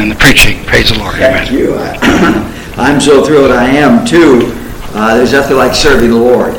and the preaching. Praise the Lord. Thank Amen. you. I'm so thrilled I am too. Uh, there's nothing like serving the Lord.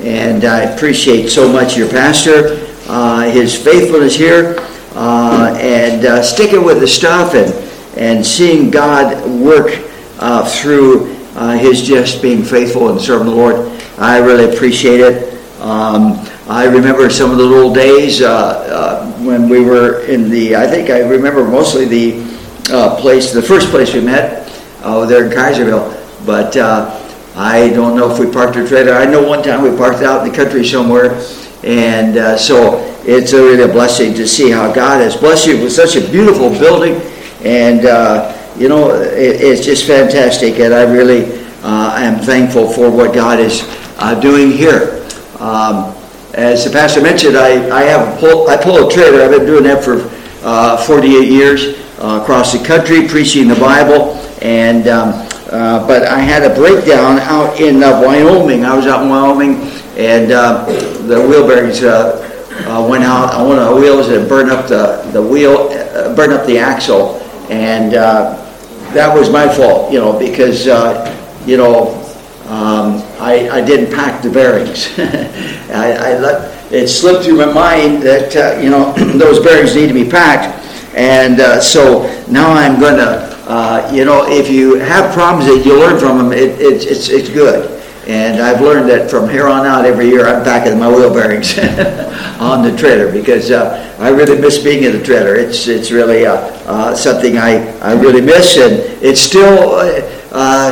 And I appreciate so much your pastor, uh, his faithfulness here, uh, and uh, sticking with the stuff and, and seeing God work uh, through uh, his just being faithful and serving the Lord. I really appreciate it. Um, I remember some of the old days uh, uh, when we were in the, I think I remember mostly the uh, place, the first place we met uh, there in Kaiserville. But uh, I don't know if we parked our trailer. I know one time we parked out in the country somewhere. And uh, so it's a really a blessing to see how God has blessed you with such a beautiful building. And, you know, it, it's just fantastic. And I really am thankful for what God is doing here. Um, as the pastor mentioned, I, I have pull, I pull a trailer. I've been doing that for uh, 48 years uh, across the country, preaching the Bible. And um, uh, but I had a breakdown out in uh, Wyoming. I was out in Wyoming, and uh, the wheel bearings uh, went out on one of the wheels and burned up the the wheel, burned up the axle, and that was my fault, you know, because you know um, I, I, didn't pack the bearings. I, I, let it slip through my mind that uh, you know those bearings need to be packed, and uh, so now I'm going to, uh, you know, if you have problems that you learn from them, it, it, it's it's good. And I've learned that from here on out, every year I'm packing my wheel bearings on the trailer because uh, I really miss being in the trailer. It's it's really uh, uh, something I, I really miss, and it's still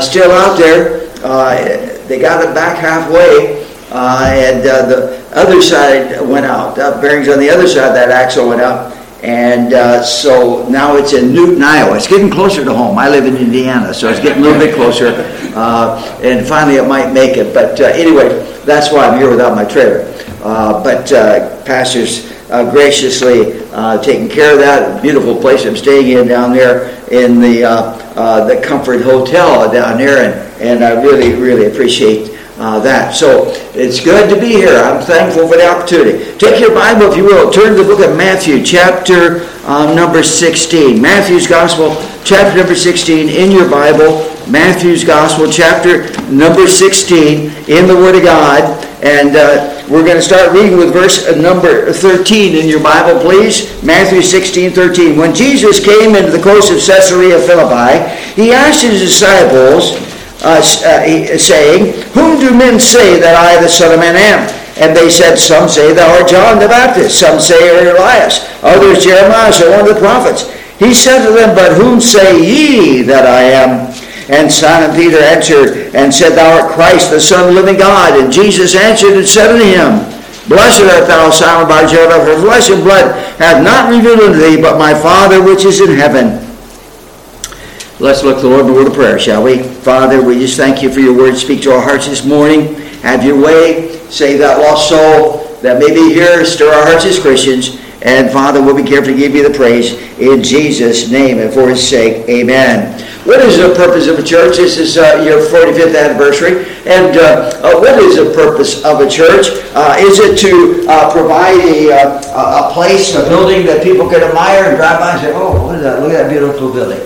still out there. Uh, they got it back halfway, uh, and uh, the other side went out. The bearings on the other side of that axle went out. And uh, so now it's in Newton, Iowa. It's getting closer to home. I live in Indiana, so it's getting a little bit closer. Uh, and finally, it might make it. But uh, anyway, that's why I'm here without my trailer. but pastors graciously taking care of that beautiful place I'm staying in down there in the the Comfort Hotel down there, and and I really, really appreciate uh, that. So it's good to be here. I'm thankful for the opportunity. Take your Bible, if you will, turn to the book of Matthew, chapter uh, number 16. Matthew's Gospel, chapter number 16 in your Bible. Matthew's Gospel, chapter number 16 in the Word of God. And uh, we're going to start reading with verse number 13 in your Bible, please. Matthew 16, 13. When Jesus came into the coast of Caesarea Philippi, he asked his disciples, uh, uh, saying, Whom do men say that I, the Son of Man, am? And they said, Some say thou art John the Baptist, some say Elias, others Jeremiah, or one of the prophets. He said to them, But whom say ye that I am? And Simon Peter answered and said, Thou art Christ, the Son of the living God. And Jesus answered and said unto him, Blessed art thou, Simon Bar-Jonah, for flesh and blood hath not revealed unto thee, but my Father which is in heaven. Let's look to the Lord in the word of prayer, shall we? Father, we just thank you for your word. Speak to our hearts this morning. Have your way. Save that lost soul that may be here. Stir our hearts as Christians. And Father, we'll be careful to give you the praise in Jesus' name and for his sake. Amen. What is the purpose of a church? This is uh, your 45th anniversary. And uh, uh, what is the purpose of a church? Uh, is it to uh, provide a, uh, a place, a building that people can admire and drive by and say, oh, what is that? Look at that beautiful building.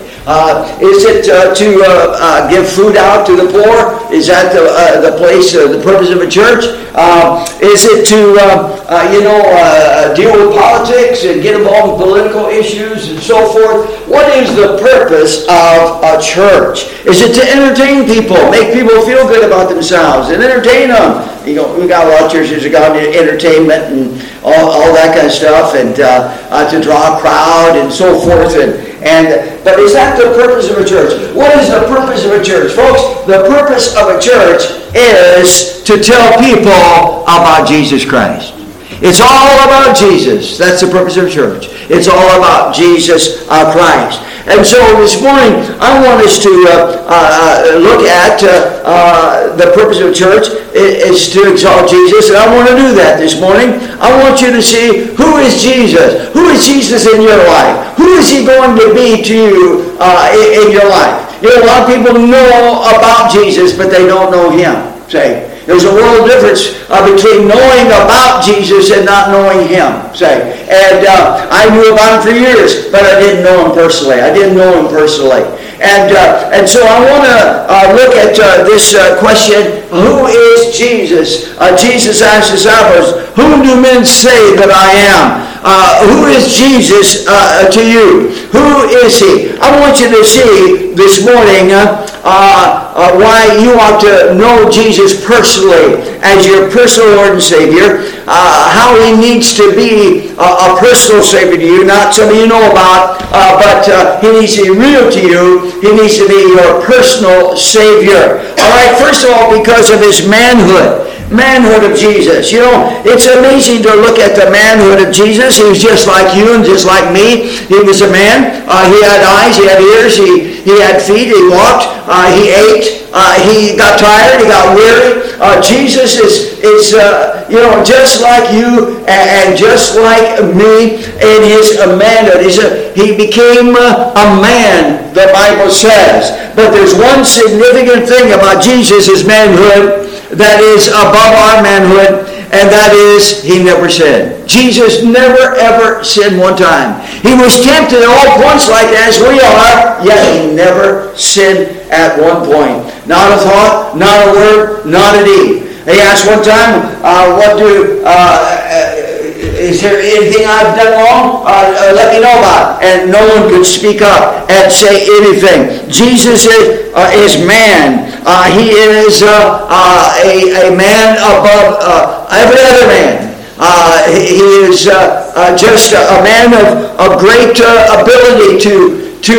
Is it to give food out to the poor? Is that the, the place, the purpose of a church? is it to, you know, deal with politics and get involved in political issues and so forth? What is the purpose of a church? Is it to entertain people, make people feel good about themselves and entertain them? You know, we got a lot of churches that got entertainment and all, all that kind of stuff and uh, uh, to draw a crowd and so forth. And, and but is that the purpose of a church? What is the purpose of a church? Folks, the purpose of a church is to tell people about Jesus Christ. It's all about Jesus. That's the purpose of church. It's all about Jesus uh, Christ. And so this morning, I want us to uh, uh, look at uh, uh, the purpose of church is to exalt Jesus. And I want to do that this morning. I want you to see who is Jesus? Who is Jesus in your life? Who is he going to be to you uh, in, in your life? You know, a lot of people know about Jesus, but they don't know him. Say, There's a world difference uh, between knowing about Jesus and not knowing him, say. And uh, I knew about him for years, but I didn't know him personally. I didn't know him personally. And, uh, and so I want to uh, look at uh, this uh, question, who is Jesus? Jesus asked his disciples, whom do men say that I am? Uh, who is Jesus uh, to you? Who is he? I want you to see this morning uh, uh, why you ought to know Jesus personally as your personal Lord and Savior, how he needs to be a, a, personal Savior to you, not something you know about, but he needs to be real to you he needs to be your personal Savior. All right, first of all, because of his manhood. Manhood of Jesus. You know, it's amazing to look at the manhood of Jesus. He was just like you and just like me. He was a man. Uh, he had eyes, he had ears, he, he had feet, he walked, uh, he ate, uh, he got tired, he got weary. Uh, Jesus is, is uh, you know, just like you and, and, just like me in his manhood. He's a, he became a, a man, the Bible says. But there's one significant thing about Jesus' manhood that is above our manhood, and that is he never sinned. Jesus never ever sinned one time. He was tempted at all points like as we are, yet he never sinned at one point. Not a thought, not a word, not a deed. He asked one time, uh, what do, uh, is there anything I've done wrong? Uh, uh, let me know about it. And no one could speak up and say anything. Jesus is, uh, is man. Uh, he is uh, uh, a, a man above every other man. he is just a, man of, of great ability to, to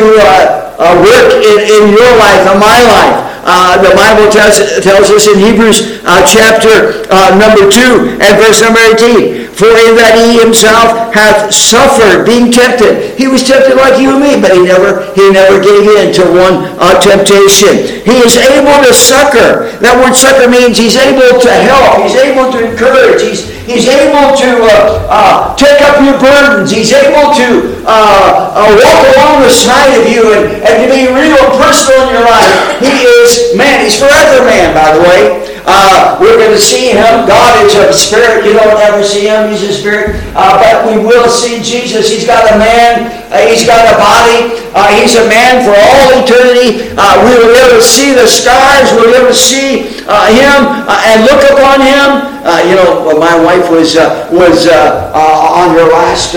work in, in your life and my life. Uh, the Bible tells, tells us in Hebrews uh, chapter uh, number 2 and verse number 18, For in that he himself hath suffered being tempted. He was tempted like you and me, but he never, he never gave in to one uh, temptation. He is able to succor. That word succor means he's able to help. He's able to encourage. He's, he's able to uh, uh, take up your burdens. He's able to walk along the side of you and, and to be real personal in your life. He is man. He's forever man, by the way. Uh, we're going to see him. God is a spirit. You don't ever see him. He's a spirit. Uh, but we will see Jesus. He's got a man. Uh, he's got a body. Uh, he's a man for all eternity. Uh, we will be able to see the stars. We'll be able to see uh, him and look upon him. Uh, you know, uh, my wife was uh, was on her last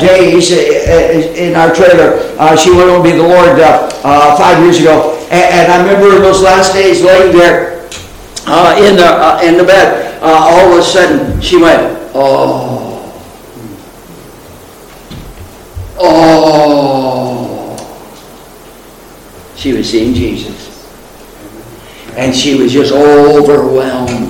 days in our trailer. she went to be the Lord five years ago. And, and I remember those last days laying there uh, in, the, uh, in the bed, uh, all of a sudden she went, oh, oh. She was seeing Jesus. And she was just overwhelmed.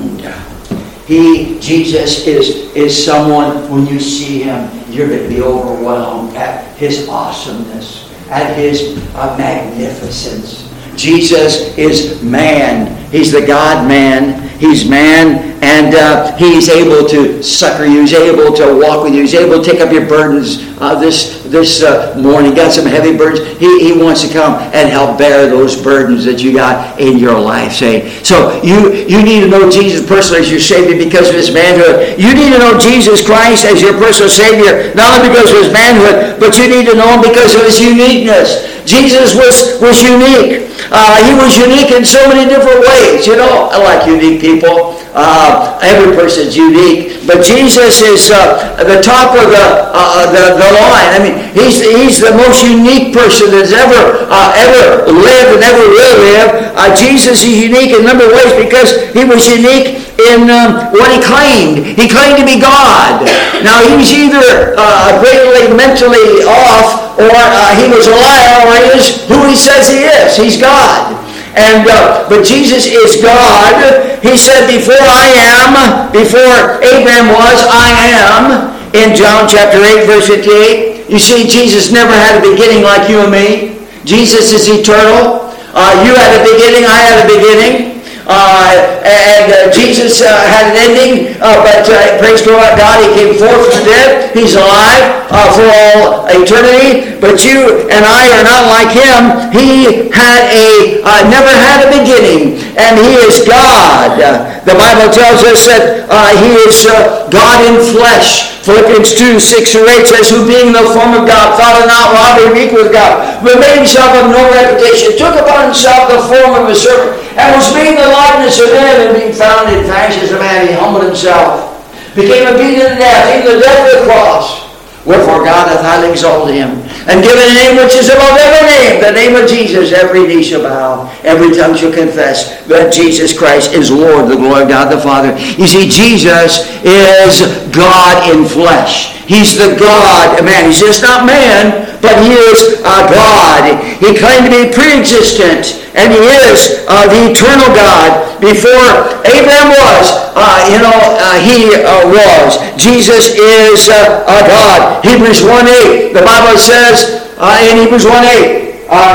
He, Jesus, is, is someone, when you see him, you're going to be overwhelmed at his awesomeness, at his uh, magnificence. Jesus is man. He's the God man. He's man, and uh, he's able to succor you. He's able to walk with you. He's able to take up your burdens. Uh, this this uh, morning, got some heavy burdens. He, he wants to come and help bear those burdens that you got in your life. Say so. You you need to know Jesus personally as your Savior because of His manhood. You need to know Jesus Christ as your personal Savior, not only because of His manhood, but you need to know Him because of His uniqueness. Jesus was, was unique. Uh, he was unique in so many different ways. You know, I like unique people. Uh, every person's unique, but Jesus is uh, the top of the, uh, the, the line. I mean, he's he's the most unique person that's ever uh, ever lived and ever will live. Uh, Jesus is unique in a number of ways because he was unique in um, what he claimed. He claimed to be God. Now he was either greatly mentally off or uh, he was a liar, or he is who he says he is. He's God. And uh, but Jesus is God. He said, "Before I am, before Abraham was, I am." In John chapter eight, verse fifty-eight, you see, Jesus never had a beginning like you and me. Jesus is eternal. Uh, you had a beginning. I had a beginning. Uh, and uh, Jesus uh, had an ending, but praise God, God, He came forth from the dead. He's alive for all eternity. But you and I are not like Him. He had a never had a beginning, and He is God. The Bible tells us that uh, he is uh, God in flesh. Philippians 2, 6 through 8 says, Who being the form of God, thought not robbery equal with God, made himself of no reputation, took upon himself the form of a servant, and was made the likeness of men, and being found in fashion as a man, he humbled himself, became obedient to death, even the death of the cross. Wherefore God hath highly exalted him, and given a name which is above every name, the name of Jesus, every knee shall bow, every tongue shall confess that Jesus Christ is Lord, the glory of God the Father. You see, Jesus is God in flesh. He's the God man. He's just not man, but he is God. He claimed to be pre-existent and he is uh, the eternal God. Before Abraham was, uh, you know, uh, he uh, was. Jesus is uh, God. Hebrews 1.8, the Bible says uh, in Hebrews 1.8,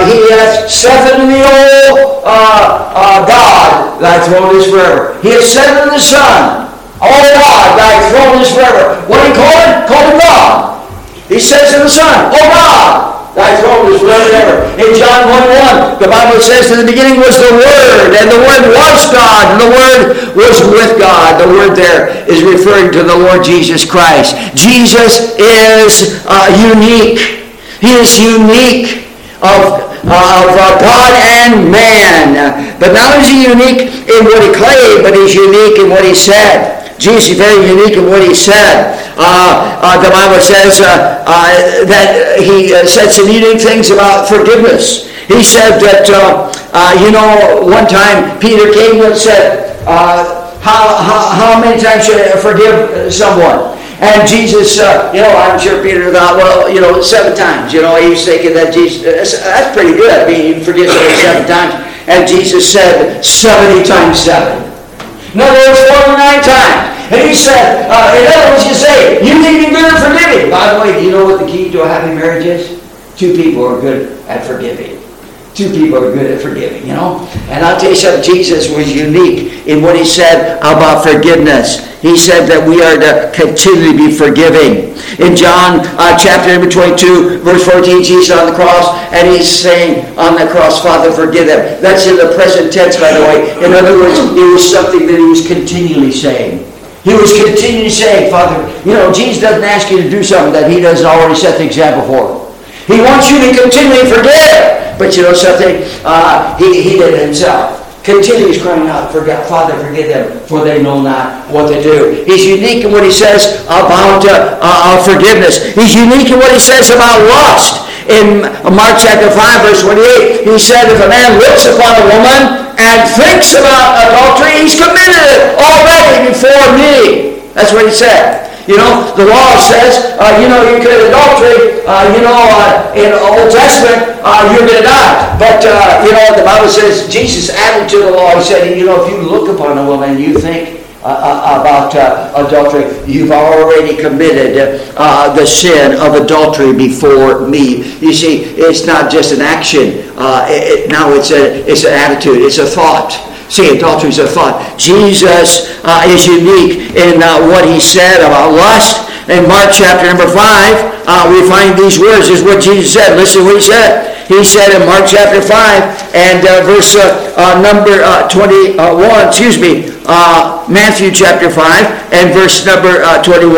he hath set unto the old God, thy throne is forever. He has said unto the Son, O God, thy throne is forever. What did he call it? Call him God. He says to the Son, O God, Thy throne is forever. In John 1 1, the Bible says, In the beginning was the Word, and the Word was God, and the Word was with God. The Word there is referring to the Lord Jesus Christ. Jesus is uh, unique. He is unique of, uh, of uh, God and man. But not is he unique in what he claimed, but he's unique in what he said. Jesus is very unique in what he said. Uh, uh, the Bible says uh, that he said some unique things about forgiveness. He said that, you know, one time Peter came and said, how, how, how many times should I forgive someone? And Jesus, uh, you know, I'm sure Peter thought, well, you know, seven times. You know, he was thinking that Jesus, that's, pretty good. I mean, you forgive somebody seven times. And Jesus said, 70 times seven. In other words, 49 times. And he said, uh, in other words, you say, you need to be good at forgiving. By the way, do you know what the key to a happy marriage is? Two people are good at forgiving. Two people are good at forgiving, you know? And I'll tell you something, Jesus was unique in what he said about forgiveness. He said that we are to continually be forgiving. In John uh, chapter number 22, verse 14, Jesus on the cross, and he's saying on the cross, Father, forgive them. That's in the present tense, by the way. In other words, it was something that he was continually saying. He was continually saying, Father, you know, Jesus doesn't ask you to do something that he doesn't already set the example for. He wants you to continually forgive. But you know something? Uh, he, he did it himself. Continues crying out, for God, Father, forgive them, for they know not what they do. He's unique in what he says about uh, uh, forgiveness. He's unique in what he says about lust. In Mark chapter 5, verse 28, he said, if a man looks upon a woman and thinks about adultery, he's committed it. That's what he said. You know, the law says, uh, you know, you commit adultery, uh, you know, uh, in Old Testament, uh, you're going to die. But, uh, you know, the Bible says, Jesus added to the law, he said, you know, if you look upon a woman, and you think, uh, about adultery. You've already committed the sin of adultery before me. You see, it's not just an action. Uh, it, now it's a it's an attitude. It's a thought. See, adultery is a thought. Jesus uh, is unique in what he said about lust. In Mark chapter number 5, we find these words. This is what Jesus said. Listen to what he said. He said in Mark chapter 5 and verse number 21, excuse me, uh, Matthew chapter 5 and verse number uh, 21.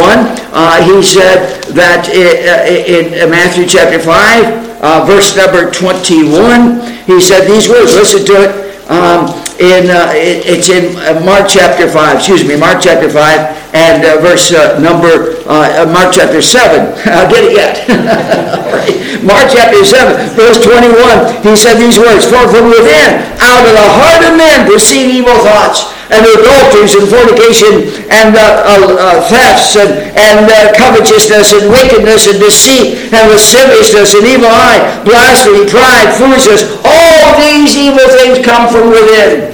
Uh, he said that in, in Matthew chapter 5, uh, verse number 21, he said these words. Listen to it. Um, in uh, it, it's in uh, Mark chapter 5, excuse me, Mark chapter 5 and verse number, Mark chapter 7. I'll get it yet. Mark chapter 7, verse 21, he said these words, For from within, out of the heart of men proceed evil thoughts and the adulteries and fornication and uh, uh, uh, thefts and, and uh, covetousness and wickedness and deceit and lasciviousness and evil eye, blasphemy, pride, foolishness. All these evil things come from within.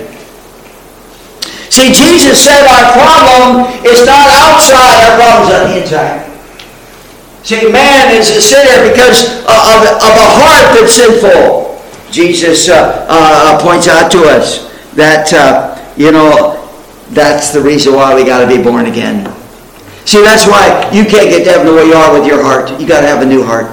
See, Jesus said our problem is not outside, our problem's on the inside. See, man is a sinner because of, of a heart that's sinful. Jesus uh, uh, points out to us that you know, that's the reason why we got to be born again. See, that's why you can't get to heaven the way you are with your heart. You got to have a new heart.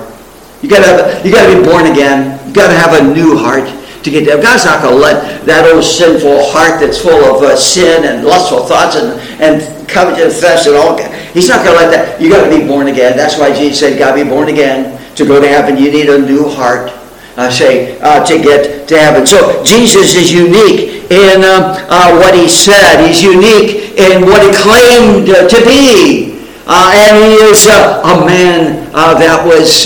You got to have, you got to be born again. You got to have a new heart to get there. God's not going to let that old sinful heart that's full of uh, sin and lustful thoughts and, and covetousness and all. He's not going to let that. You got to be born again. That's why Jesus said, "Got to be born again to go to heaven. You need a new heart." Uh, say uh, to get to heaven. So Jesus is unique in uh, uh what he said. He's unique in what he claimed to be. Uh, and he is uh, a man that was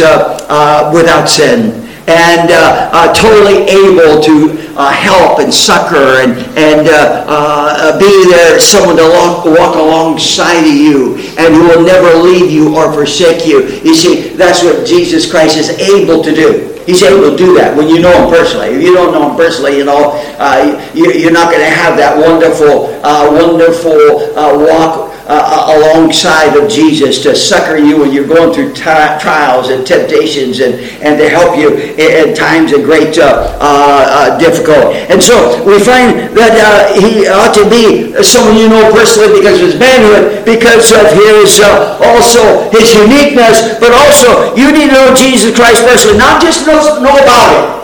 without sin and uh, uh, totally able to uh, help and succor and, and uh, uh, be there, someone to walk, walk alongside of you and who will never leave you or forsake you. You see, that's what Jesus Christ is able to do. He's able to do that when you know him personally. If you don't know him personally, you know, uh, you, are not going to have that wonderful, wonderful walk uh, alongside of Jesus to succor you when you're going through t- trials and temptations and, and to help you at times of great uh, uh, difficulty. And so we find that uh, he ought to be someone you know personally because of his manhood, because of his uh, also his uniqueness, but also you need to know Jesus Christ personally, not just know, know about him.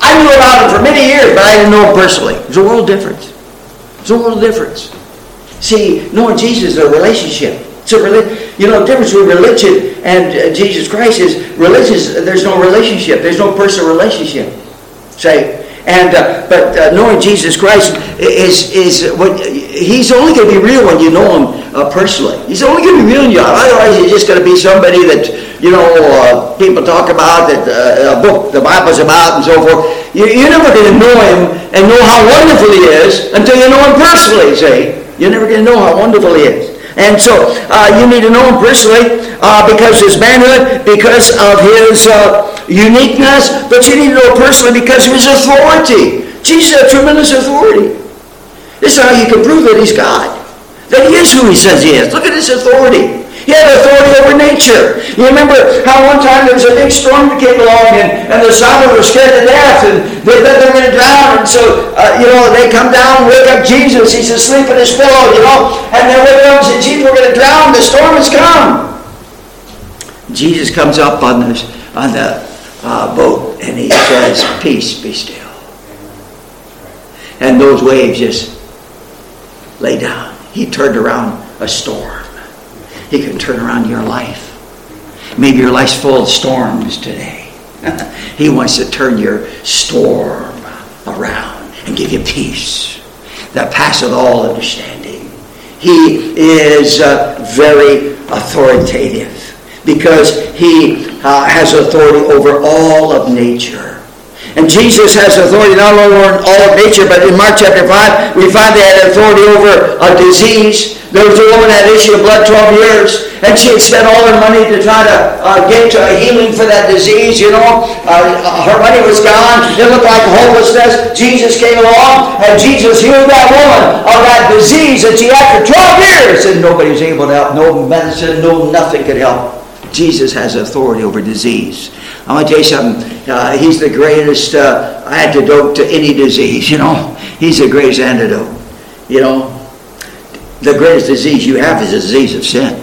I knew about him for many years, but I didn't know him personally. There's a world difference. There's a world difference. See, knowing Jesus is a relationship. It's a you know, the difference between religion and uh, Jesus Christ is religious. There's no relationship. There's no personal relationship. Say, and uh, but uh, knowing Jesus Christ is is what he's only going to be real when you know him uh, personally. He's only going to be real in you. Otherwise, he's just going to be somebody that you know uh, people talk about that uh, a book the Bible's about and so forth. You, are never going to know him and know how wonderful he is until you know him personally. See. You're never going to know how wonderful he is. And so uh, you need to know him personally uh, because his manhood, because of his uh, uniqueness, but you need to know personally because of his authority. Jesus has tremendous authority. This is how you can prove that he's God. That he is who he says he is. Look at his authority. He had authority over nature. You remember how one time there was a big storm that came along and, and the disciples were scared to death and they thought they were going to drown. And so, uh, you know, they come down, and wake up Jesus. He's asleep in his pillow, you know, and they wake up and say, Jesus, we're going to drown. The storm has come. Jesus comes up on the, on the uh, boat and he says, Peace, be still. And those waves just lay down. He turned around a storm. He can turn around your life. Maybe your life's full of storms today. he wants to turn your storm around and give you peace that passeth all understanding. He is uh, very authoritative because he uh, has authority over all of nature. And Jesus has authority not only over all of nature, but in Mark chapter 5, we find he had authority over a disease. There was a woman that had issue of blood 12 years, and she had spent all her money to try to uh, get to a healing for that disease, you know. Uh, her money was gone. It looked like hopelessness. Jesus came along, and Jesus healed that woman of that disease that she had for 12 years, and nobody was able to help. No medicine, no nothing could help. Jesus has authority over disease. I'm going to tell you something. Uh, he's the greatest uh, antidote to any disease, you know. He's the greatest antidote. You know, the greatest disease you have is the disease of sin.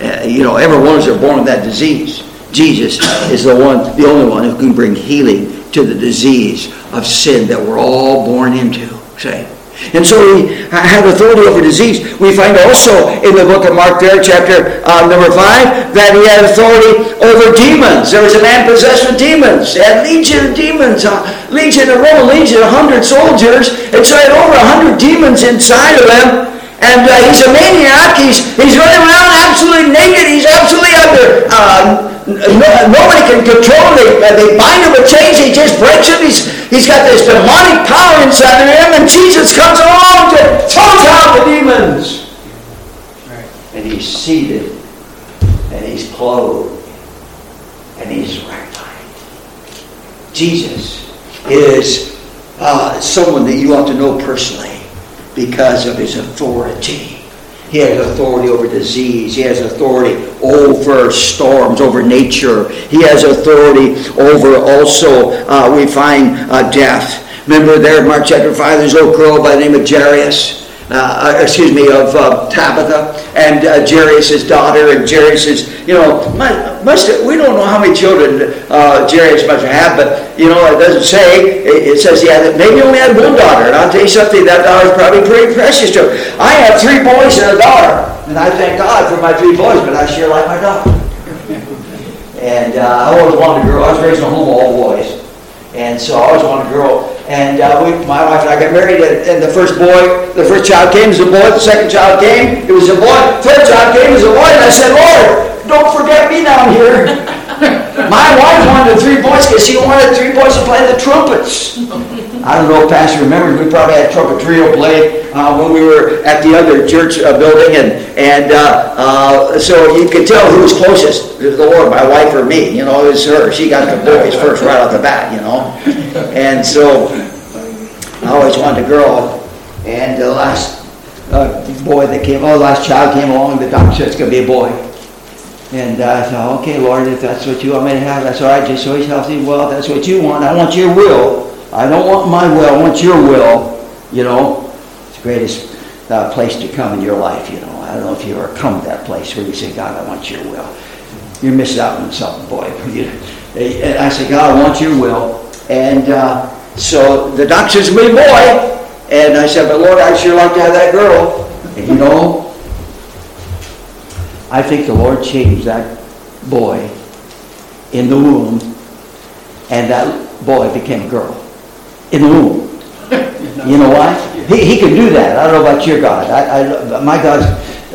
Uh, you know, every one of us are born with that disease. Jesus is the one, the only one who can bring healing to the disease of sin that we're all born into. Say. And so he had authority over disease. We find also in the book of Mark there, chapter uh, number 5, that he had authority over demons. There was a man possessed with demons. He had legion of demons, uh, legion of Roman legion, 100 soldiers. And so he had over 100 demons inside of him. And uh, he's a maniac. He's, he's running around absolutely naked. He's absolutely under uh, no, nobody can control him. They, they bind him with chains. He just breaks them. He's, he's got this demonic power inside of him, and Jesus comes along to toss out the demons. And he's seated, and he's clothed, and he's right Jesus is uh, someone that you ought to know personally because of his authority. He has authority over disease. He has authority over storms, over nature. He has authority over also, uh, we find uh, death. Remember there in Mark chapter 5, there's a little girl by the name of Jairus. Uh, uh excuse me, of uh, Tabitha, and uh, Jairus' daughter, and Jairus you know, my, must have, we don't know how many children uh, Jairus must have, but you know it doesn't say. It, it says yeah, that maybe only had one daughter, and I'll tell you something. That daughter's probably pretty precious to him. I have three boys and a daughter, and I thank God for my three boys, but I sure like my daughter. and uh, I always wanted a girl. I was raised in a home of all boys, and so I always wanted a girl. And uh, we, my wife and I got married, and, and, the first boy, the first child came as a boy, the second child came, it was a boy, third child came as a boy, and I said, Lord, don't forget me down here. my wife wanted three boys wanted three boys to play the trumpets. I don't know if Pastor remembers, we probably had trumpet trio play uh, when we were at the other church uh, building, and and uh, uh so you could tell who was closest to the Lord, my wife or me. You know, it was her. She got the boys first right off the bat. You know, and so I always wanted a girl. And the last uh, boy that came, oh, the last child came along, the doctor said it's going to be a boy. And uh, I thought, okay, Lord, if that's what you want me to have, that's all right. Just so he's healthy. Well, that's what you want. I want your will. I don't want my will. I want your will. You know, it's the greatest uh, place to come in your life. You know, I don't know if you ever come to that place where you say, God, I want your will. You're missing out on something, boy. and I said, God, I want your will. And uh, so the doctor says, me boy. And I said, but Lord, I'd sure like to have that girl. And you know, I think the Lord changed that boy in the womb, and that boy became a girl in the womb. You know why? He, he can do that. I don't know about your God. I, I, my God,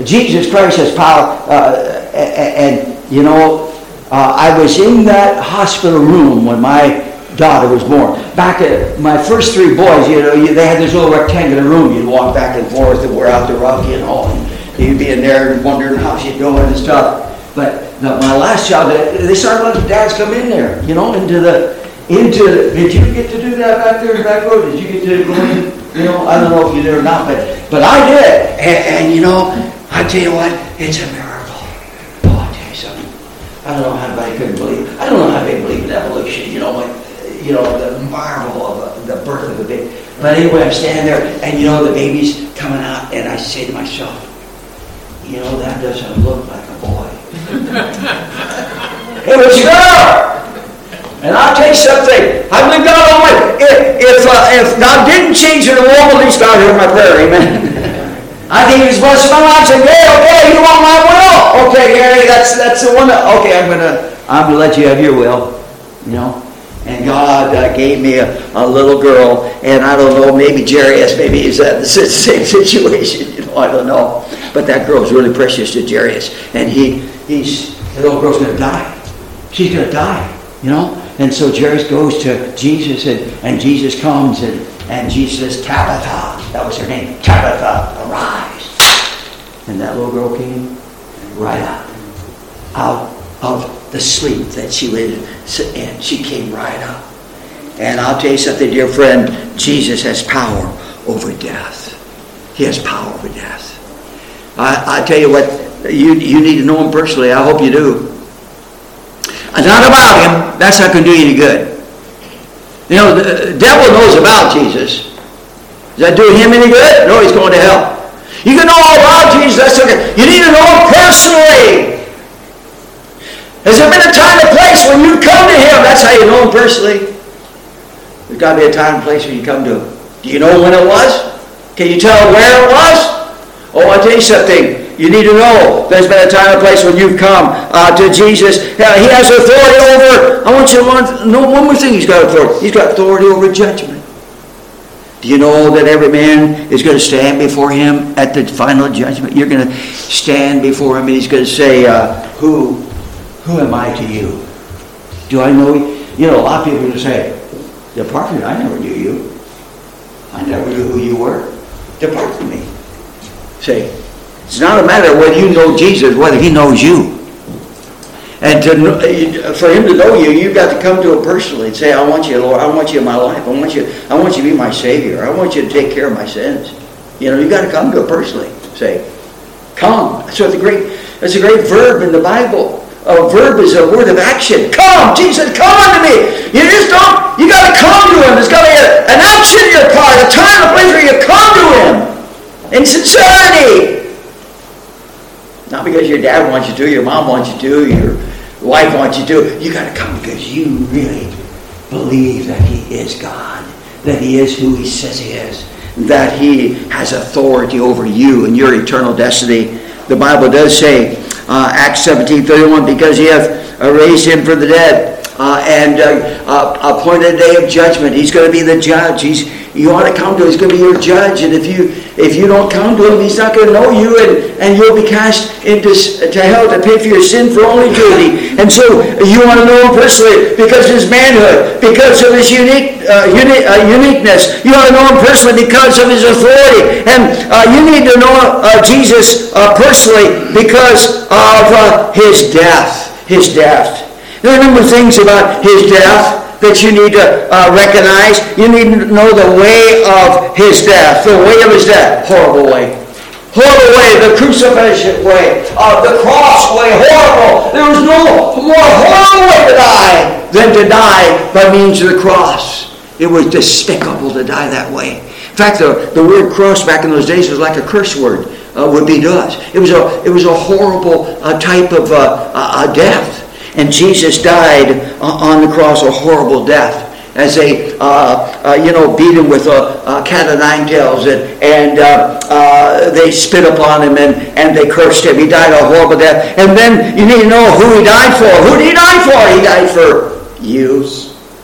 Jesus Christ has power. Uh, and, and, you know, uh, I was in that hospital room when my daughter was born. Back at my first three boys, you know, they had this little rectangular room. You'd walk back and forth and wear out the rug, you know, and you'd be in there wondering how she'd go and stuff. But the, my last job, they started letting dads come in there, you know, into the, into, did you get to do that back there in the back row? Did you get to go in? You know, I don't know if you did or not, but, but I did. And, and you know, I tell you what, it's a miracle. Oh, I tell you something. I don't know how anybody couldn't believe. I don't know how they believe in evolution, you know, like, you know, the marvel of the, the birth of the baby. But anyway, I'm standing there, and you know, the baby's coming out, and I say to myself, you know, that doesn't look like a boy. it was a girl! And I'll tell you something. I believe God Almighty. If if, uh, if God didn't change it, the womb, at least God my prayer. Amen. I think He's blessed my life. Say, yeah, okay, you want my will? Okay, Gary, that's that's the one. That, okay, I'm gonna I'm gonna let you have your will. You know. And God uh, gave me a, a, little girl, and I don't know, maybe Jairus, maybe he's at the same situation, you know, I don't know. But that girl's really precious to Jairus, and he, he's, the little girl's going to die. She's going to die, you know. And so Jairus goes to Jesus, and, and Jesus comes, and, and Jesus says, Tabitha, that was her name, Tabitha, arise. And that little girl came right up, out of the sleep that she was in. And She came right up. And I'll tell you something, dear friend, Jesus has power over death. He has power over death. I, I tell you what, you, you need to know him personally. I hope you do. It's not about him. That's not going to do you any good. You know, the uh, devil knows about Jesus. Does that do him any good? No, he's going to hell. You can know all about Jesus. That's okay. You need to know him personally. Has there been a time and place when you come to Him? That's how you know Him personally. There's got to be a time and place when you come to Him. Do you know when it was? Can you tell where it was? Oh, I'll tell you something. You need to know there's been a time and place when you've come uh, to Jesus. He has authority over, I want you to know one more thing He's got authority. He's got authority over judgment. Do you know that every man is going to stand before him at the final judgment? You're going to stand before him and he's going to say, uh, who who am I to you? Do I know you? You know, a lot of people will say, Depart from me. I never knew you. I never knew who you were. Depart from me. Say, it's not a matter whether you know Jesus, whether he knows you. And to, for him to know you, you've got to come to him personally and say, I want you, Lord. I want you in my life. I want you, I want you to be my Savior. I want you to take care of my sins. You know, you've got to come to him personally. Say, come. It's a great, it's a great verb in the Bible a verb is a word of action. Come, Jesus, come unto me. You just don't, you got to come to him. There's got to be an action in your part, a time, a place where you come to him in sincerity. Not because your dad wants you to, your mom wants you to, your wife wants you to. You got to come because you really believe that He is God, that He is who He says He is, that He has authority over you and your eternal destiny. The Bible does say, uh, Acts 17 31, because He hath raised Him from the dead uh, and uh, uh, appointed a day of judgment. He's going to be the judge. He's you ought to come to him. He's going to be your judge. And if you if you don't come to him, he's not going to know you, and, and you'll be cast into to hell to pay for your sin for all eternity. And so you want to know him personally because of his manhood, because of his unique uh, uni- uh, uniqueness. You want to know him personally because of his authority, and uh, you need to know Jesus personally because of his death. His death. There are a number of things about his death that you need to uh, recognize. You need to know the way of his death. The way of his death. Horrible way. Horrible way. The crucifixion way. Uh, the cross way. Horrible. There was no more horrible way to die than to die by means of the cross. It was despicable to die that way. In fact, the, the word cross back in those days was like a curse word uh, would be to us. It was a, it was a horrible uh, type of uh, death. And Jesus died on the cross a horrible death as they, uh, uh, you know, beat him with a, a cat of nine tails and, and uh, uh, they spit upon him and, and they cursed him. He died a horrible death. And then you need to know who he died for. Who did he die for? He died for you.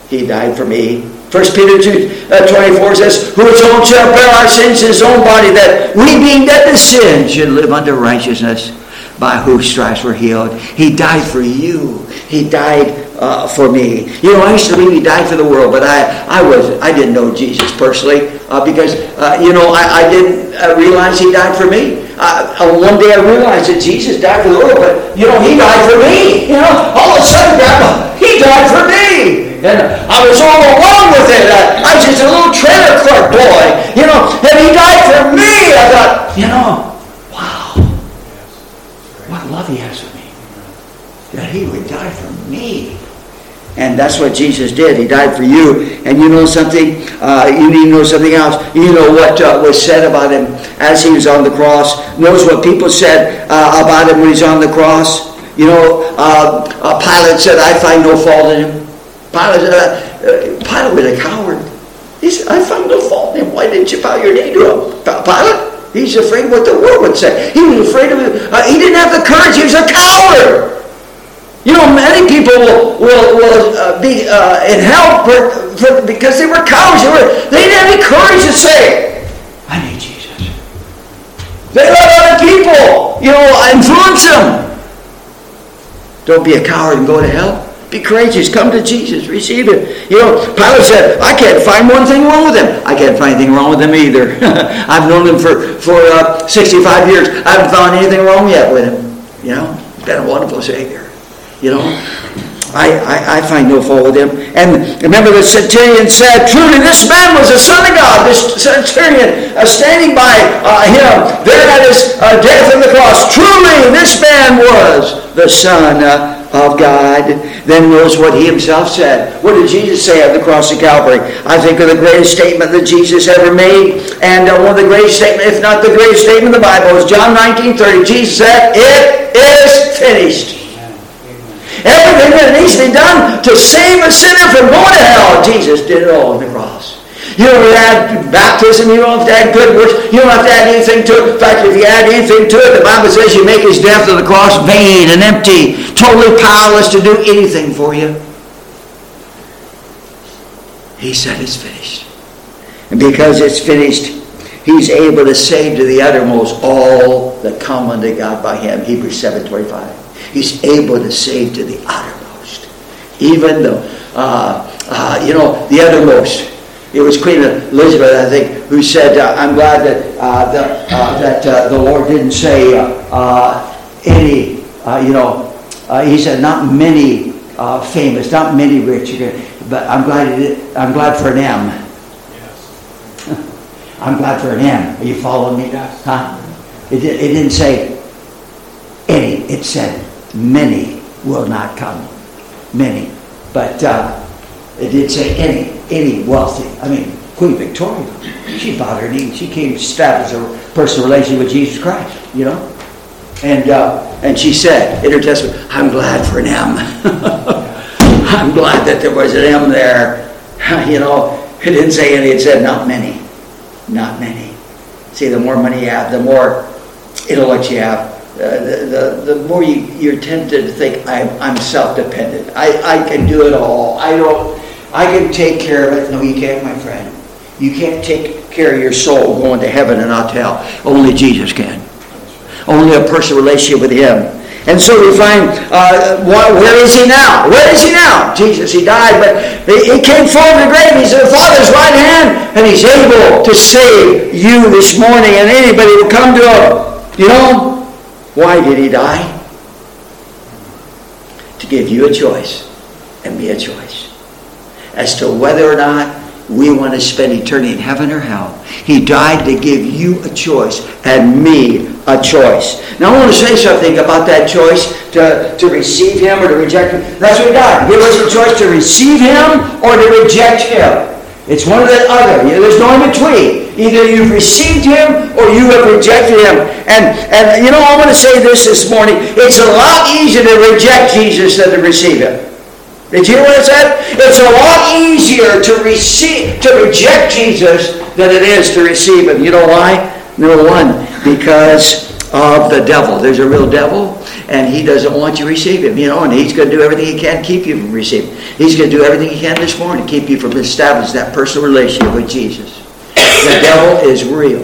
He died for me. 1 Peter 2, uh, 24 says, Who his own shall bear our sins in his own body, that we being dead to sin should live unto righteousness by whose stripes we're healed. He died for you. He died uh, for me. You know, I used to believe he died for the world, but I, I was I didn't know Jesus personally uh, because uh, you know I, I didn't uh, realize he died for me. Uh, uh, one day I realized that Jesus died for the world, but you know he died for me. You know, all of a sudden, Grandma, he died for me. And I was all alone with it. I was just a little trailer clerk boy, you know, and he died for me. I thought, you know, love he has for me. That he would die for me. And that's what Jesus did. He died for you. And you know something? Uh, you need to know something else. You know what uh, was said about him as he was on the cross. Knows what people said uh, about him when he's on the cross. You know, uh, uh, Pilate said, I find no fault in him. Pilate, uh, Pilate was a coward. He said, I found no fault in him. Why didn't you bow your knee to him? Pilate? He's afraid what the world would say. He was afraid of it. Uh, he didn't have the courage. He was a coward. You know, many people will, will, will uh, be uh, in hell for, because they were cowards. They, were, they didn't have any courage to say, I need Jesus. They let other people, you know, influence them. Don't be a coward and go to hell. Be courageous. Come to Jesus. Receive it. You know, Pilate said, I can't find one thing wrong with him. I can't find anything wrong with him either. I've known him for, for uh, 65 years. I haven't found anything wrong yet with him. You know, he's been a wonderful Savior. You know, I, I, I, find no fault with him. And remember the centurion said, truly this man was the son of God. This centurion uh, standing by uh, him there at his uh, death on the cross. Truly this man was the son uh, of God, then knows what he himself said. What did Jesus say at the cross of Calvary? I think of the greatest statement that Jesus ever made, and uh, one of the greatest statements, if not the greatest statement in the Bible, is John 19, 30. Jesus said, it is finished. Everything that needs to be done to save a sinner from going to hell, Jesus did it all on the cross. You don't add baptism, you don't have to add good works, you don't have to add anything to it. In fact, if you add anything to it, the Bible says you make his death on the cross vain and empty, totally powerless to do anything for you. He said it's finished. And because it's finished, he's able to save to the uttermost all that come unto God by him. Hebrews 7.25. He's able to save to the uttermost. Even the, uh, uh, you know, the uttermost. It was Queen Elizabeth, I think, who said, uh, "I'm glad that uh, the, uh, that uh, the Lord didn't say uh, any, you know." he said, "Not many famous, not many rich, but I'm glad. I'm glad for an M. Yes. I'm glad for an M. Are you following me? Yes. Huh? It, it didn't say any. It said many will not come. Many, but it did say any any wealthy. I mean, Queen Victoria, she bowed her knee. She came establish a personal relationship with Jesus Christ, you know. And, uh, and she said in her testimony, I'm glad for an M. I'm glad that there was an M there. you know, it didn't say any, it said not many. Not many. See, the more money you have, the more intellect you have, uh, the, the, the more you, you're tempted to think, I'm, I'm self-dependent. I, I can do it all. I don't, I can take care of it. No, you can't, my friend. You can't take care of your soul going to heaven and not hell. Only Jesus can. Only a personal relationship with Him. And so we find, uh, where is he now? Where is he now? Jesus, he died, but he came from the grave. He's at the Father's right hand, and he's able to save you this morning and anybody who come to him. You know, why did he die? To give you a choice and me a choice as to whether or not we want to spend eternity in heaven or hell. He died to give you a choice and me a choice. Now I want to say something about that choice to, to receive him or to reject him. That's what died. Give us a choice to receive him or to reject him. It's one or the other. There's no in between. Either you've received him or you have rejected him. And, and you know, I want to say this this morning. It's a lot easier to reject Jesus than to receive him. Did you hear what I said? It's a lot easier to receive, to reject Jesus than it is to receive him. You know why? Number one, because of the devil. There's a real devil, and he doesn't want you to receive him, you know, and he's going to do everything he can to keep you from receiving. He's going to do everything he can this morning to keep you from establishing that personal relationship with Jesus. The devil is real,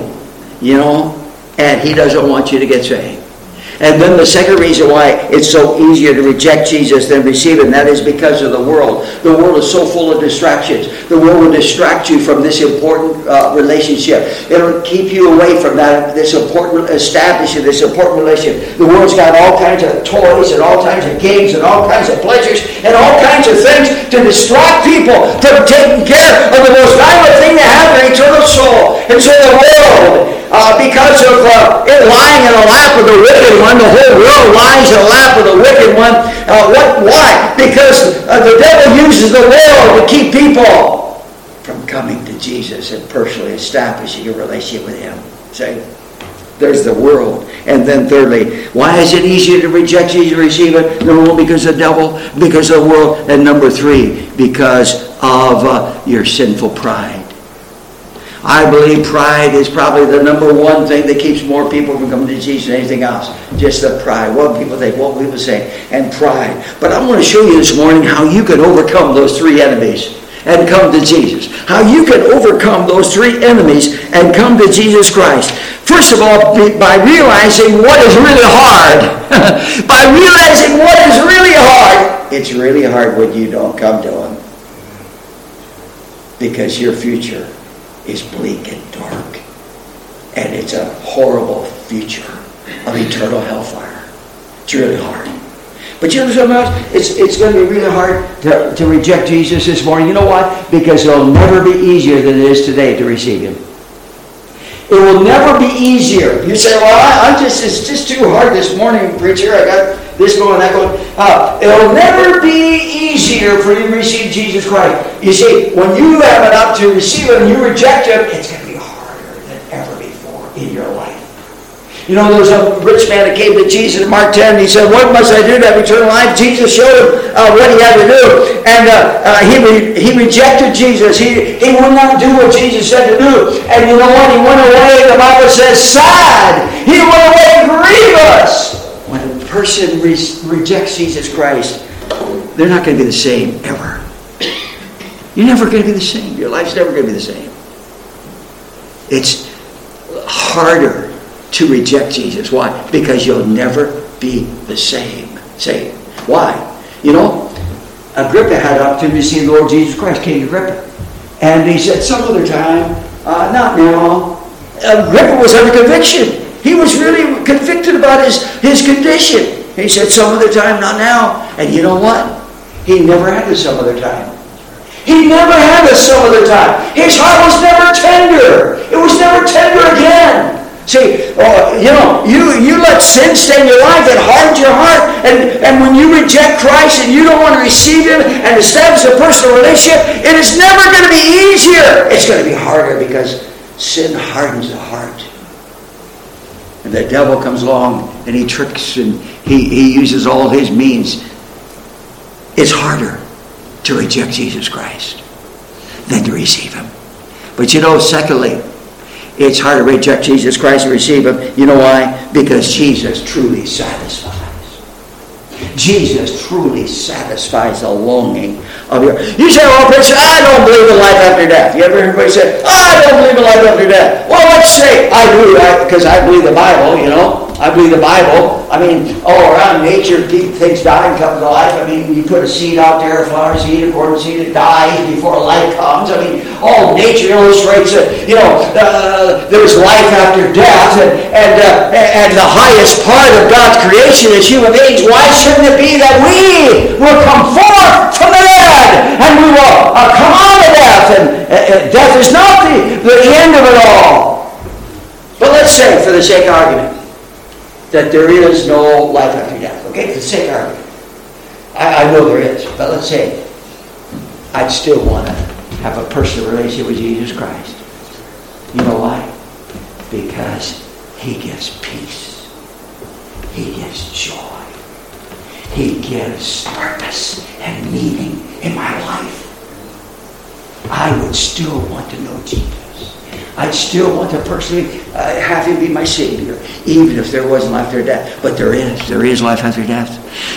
you know, and he doesn't want you to get saved. And then the second reason why it's so easier to reject Jesus than receive him, that is because of the world. The world is so full of distractions. The world will distract you from this important uh, relationship. It'll keep you away from that, this important establishing this important relationship. The world's got all kinds of toys and all kinds of games and all kinds of pleasures and all kinds of things to distract people from taking care of the most valuable thing they have, their eternal soul. And so the world uh, because of uh, it lying in the lap of the wicked one. The whole world lies in the lap of the wicked one. Uh, what? Why? Because uh, the devil uses the world to keep people from coming to Jesus and personally establishing a relationship with Him. Say, there's the world. And then thirdly, why is it easier to reject Jesus and receive it? Number one, because of the devil, because of the world. And number three, because of uh, your sinful pride. I believe pride is probably the number one thing that keeps more people from coming to Jesus than anything else. Just the pride. What people think, what people say, and pride. But I want to show you this morning how you can overcome those three enemies and come to Jesus. How you can overcome those three enemies and come to Jesus Christ. First of all, by realizing what is really hard. by realizing what is really hard. It's really hard when you don't come to Him. Because your future is bleak and dark. And it's a horrible future of eternal hellfire. It's really hard. But you know something else? It's, it's going to be really hard to, to reject Jesus this morning. You know why? Because it'll never be easier than it is today to receive him. It will never be easier. You say, well, I, am just, it's just too hard this morning, preacher. I got this going, that going. Uh, it'll never be easier for you to receive Jesus Christ. You see, when you have up to receive Him and you reject Him, it's going to be harder than ever before in your life. You know, there was a rich man that came to Jesus in Mark 10. And He said, What must I do to have eternal life? Jesus showed him uh, what he had to do. And uh, uh, he, re- he rejected Jesus. He, he would not do what Jesus said to do. And you know what? He went away, the Bible says, sad. He went away grievous person re- rejects Jesus Christ, they're not going to be the same ever. You're never going to be the same. Your life's never going to be the same. It's harder to reject Jesus. Why? Because you'll never be the same. Say, why? You know, Agrippa had an opportunity to see the Lord Jesus Christ, King Agrippa. And he said, some other time, uh, not now. Agrippa was under conviction. He was really convicted about his, his condition. He said, some other time, not now. And you know what? He never had a some other time. He never had a some other time. His heart was never tender. It was never tender again. See, uh, you know, you, you let sin stay in your life, it hardens your heart. And, and when you reject Christ and you don't want to receive Him and establish a personal relationship, it is never going to be easier. It's going to be harder because sin hardens the heart. And the devil comes along and he tricks and he, he uses all his means. It's harder to reject Jesus Christ than to receive him. But you know, secondly, it's hard to reject Jesus Christ and receive him. You know why? Because Jesus truly satisfies. Jesus truly satisfies the longing of your. You say, oh, well, preacher, I don't believe in life after death. You ever hear anybody say, I don't believe in life after death? Well, let's say I do, because I believe the Bible, you know. I believe the Bible. I mean, all around nature, things die and come to life. I mean, you put a seed out there, a flower seed, a corn seed, it dies before life comes. I mean, all nature illustrates that, you know, uh, there's life after death. And, and, uh, and the highest part of God's creation is human beings. Why shouldn't it be that we will come forth from the dead and we will uh, come out of death? And uh, death is not the, the end of it all. But let's say, for the sake of argument, that there is no life after death. Okay, for the sake of argument. I, I know there is, but let's say I'd still want to have a personal relationship with Jesus Christ. You know why? Because he gives peace. He gives joy. He gives purpose and meaning in my life. I would still want to know Jesus. I'd still want to personally uh, have him be my Savior, even if there wasn't life after death. But there is. There is life after death.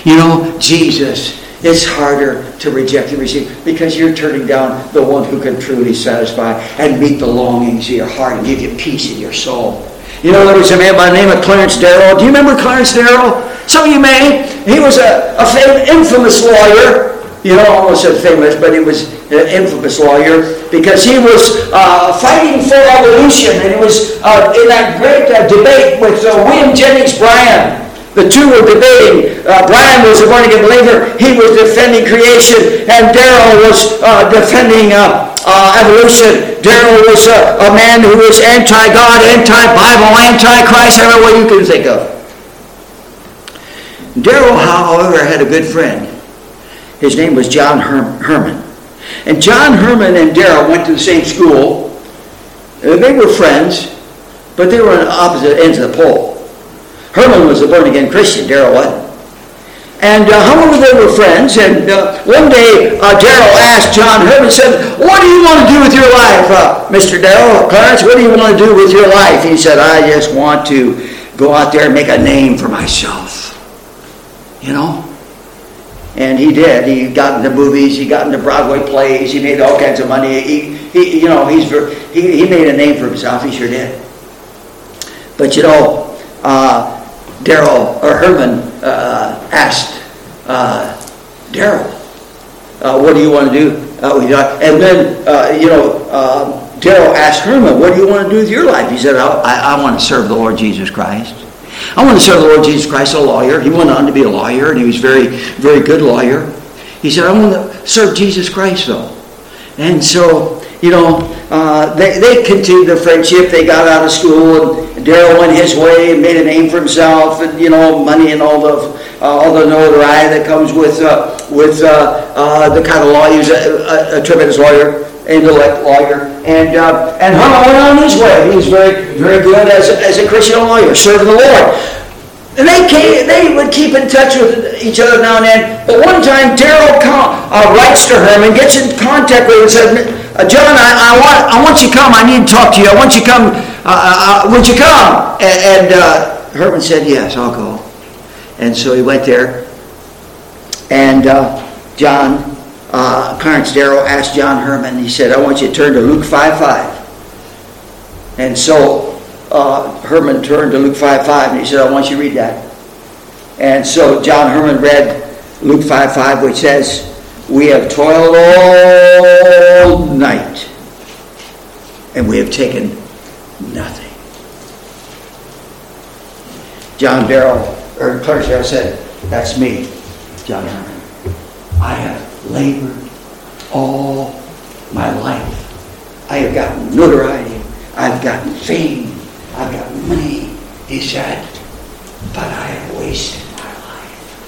You know, Jesus, it's harder to reject and receive because you're turning down the one who can truly satisfy and meet the longings of your heart and give you peace in your soul. You know, there was a man by the name of Clarence Darrow. Do you remember Clarence Darrow? Some of you may. He was a, a famous, infamous lawyer you know, almost said famous, but he was infamous lawyer because he was uh, fighting for evolution, and he was uh, in that great uh, debate with uh, William Jennings Bryan. The two were debating. Uh, Bryan was a born again believer. He was defending creation, and Darrow was uh, defending evolution. Darrow was a man who was anti-God, anti-Bible, anti-Christ, every way you can think of. Darrow, however, had a good friend his name was John Her- Herman. And John Herman and Darrow went to the same school. Uh, they were friends, but they were on opposite ends of the pole. Herman was a born again Christian, Darrow wasn't. And uh, however, they were friends. And uh, one day, uh, Darrow asked John Herman, said, What do you want to do with your life, uh, Mr. Darrow? Clarence, what do you want to do with your life? He said, I just want to go out there and make a name for myself. You know? And he did. He got into movies. He got into Broadway plays. He made all kinds of money. He, he you know, he's he, he made a name for himself. He sure did. But you know, uh, Darrow or Herman uh, asked uh, Darrow, uh, "What do you want to do?" Uh, and then uh, you know, Darrow asked Herman, "What do you want to do with your life?" He said, "I, I want to serve the Lord Jesus Christ." I want to serve the Lord Jesus Christ, a lawyer. He went on to be a lawyer, and he was very, very good lawyer. He said, I want to serve Jesus Christ, though. And so, you know, uh, they, they continued their friendship. They got out of school, and Darrow went his way and made a name for himself, and, you know, money and all the, uh, all the notoriety that comes with, uh, with uh, uh, the kind of law. He was a, a, a tremendous lawyer intellect lawyer. And, uh, and Herman went on his way. He was very, very good as a, as a Christian lawyer, serving the Lord. And they came, they would keep in touch with each other now and then. But one time, Darrow uh, writes to Herman, gets in contact with him, and says, uh, "John, I, I, want, I want you to come. I need to talk to you. I want you to come. Uh, uh, uh would you come?" And, and uh, Herman said, "Yes, I'll go." And so he went there. And John uh, Clarence Darrow asked John Herman, he said, I want you to turn to Luke 5 5. And so uh, Herman turned to Luke 5 5 and he said, I want you to read that. And so John Herman read Luke 5 5, which says, We have toiled all night and we have taken nothing. John Darrow, or Clarence Darrow said, That's me, John Herman. I have labored all my life. I have gotten notoriety. I've gotten fame. I've got money. He said, but I have wasted my life.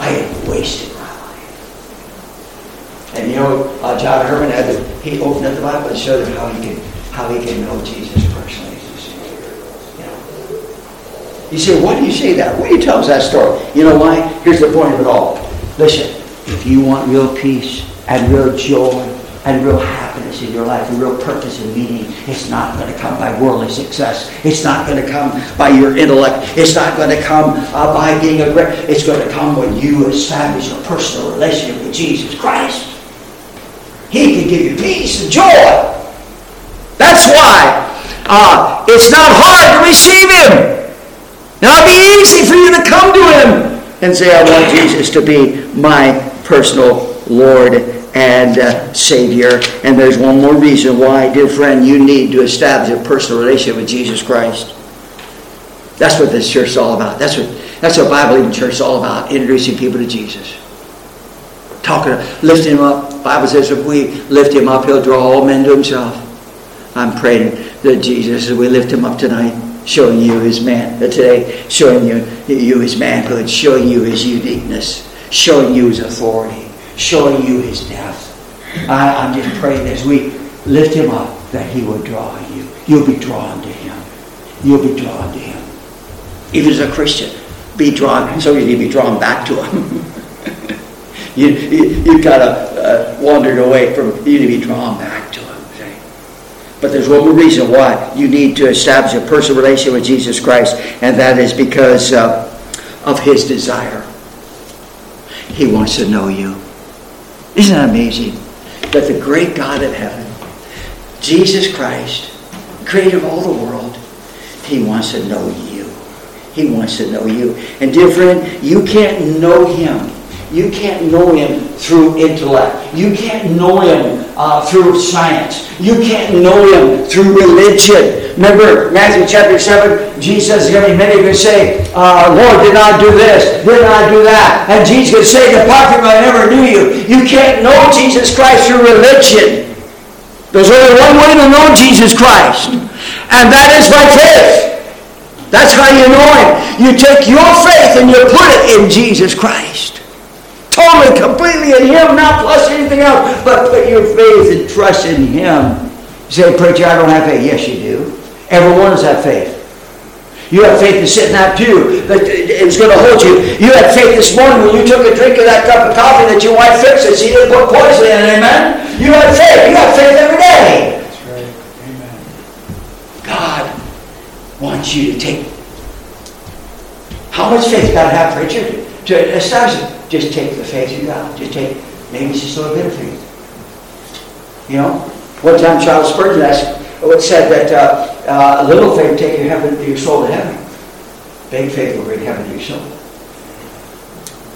I have wasted my life. And you know, uh, John Herman had to, he opened up the Bible and showed him how he could how he can know Jesus personally. You know, You say, why do you say that? Why do you tell us that story? You know why? Here's the point of it all. Listen, if you want real peace and real joy and real happiness in your life and real purpose and meaning, it's not going to come by worldly success. It's not going to come by your intellect. It's not going to come uh, by being a great. It's going to come when you establish a personal relationship with Jesus Christ. He can give you peace and joy. That's why uh, it's not hard to receive Him. Now it'd be easy for you to come to Him and say, I want Jesus to be my personal Lord and uh, Savior. And there's one more reason why, dear friend, you need to establish a personal relationship with Jesus Christ. That's what this church is all about. That's what that's what Bible believing church is all about, introducing people to Jesus. Talking, lifting him up. Bible says if we lift him up, he'll draw all men to himself. I'm praying that Jesus, as we lift him up tonight, showing you his man uh, today, showing you, you his manhood, showing you his uniqueness, showing you his authority, showing you his death. I, I'm just praying as we lift him up that he will draw you. You'll be drawn to him. You'll be drawn to him. Even as a Christian, be drawn. So you need to be drawn back to him. you, you, kind of uh, wandered away from, you need to be drawn back to him. But there's one more reason why you need to establish a personal relationship with Jesus Christ, and that is because uh, of his desire. He wants to know you. Isn't that amazing? That the great God of heaven, Jesus Christ, creator of all the world, he wants to know you. He wants to know you. And dear friend, you can't know him you can't know him through intellect. You can't know him uh, through science. You can't know him through religion. Remember Matthew chapter 7, Jesus is going to be many of you say, uh, Lord, did I do this? Did I do that? And Jesus could say, Depart from I never knew you. You can't know Jesus Christ through religion. There's only one way to know Jesus Christ, and that is by faith. That's how you know him. You take your faith and you put it in Jesus Christ. Totally, completely in Him, not plus anything else, but put your faith and trust in Him. You say, Preacher, I don't have faith. Yes, you do. Everyone has that faith. You have faith to sit in that pew that it's going to hold you. You had faith this morning when you took a drink of that cup of coffee that your wife fixed it. She didn't put poison in it, amen? You had faith. You have faith every day. That's right. Amen. God wants you to take. How much faith to have, preacher, to establish it? Just take the faith you got. Just take, maybe it's just a little bit of faith. You know? One time Charles Spurgeon asked, said that uh, uh, a little faith take your, heaven, your soul to heaven. Big faith will bring heaven to your soul.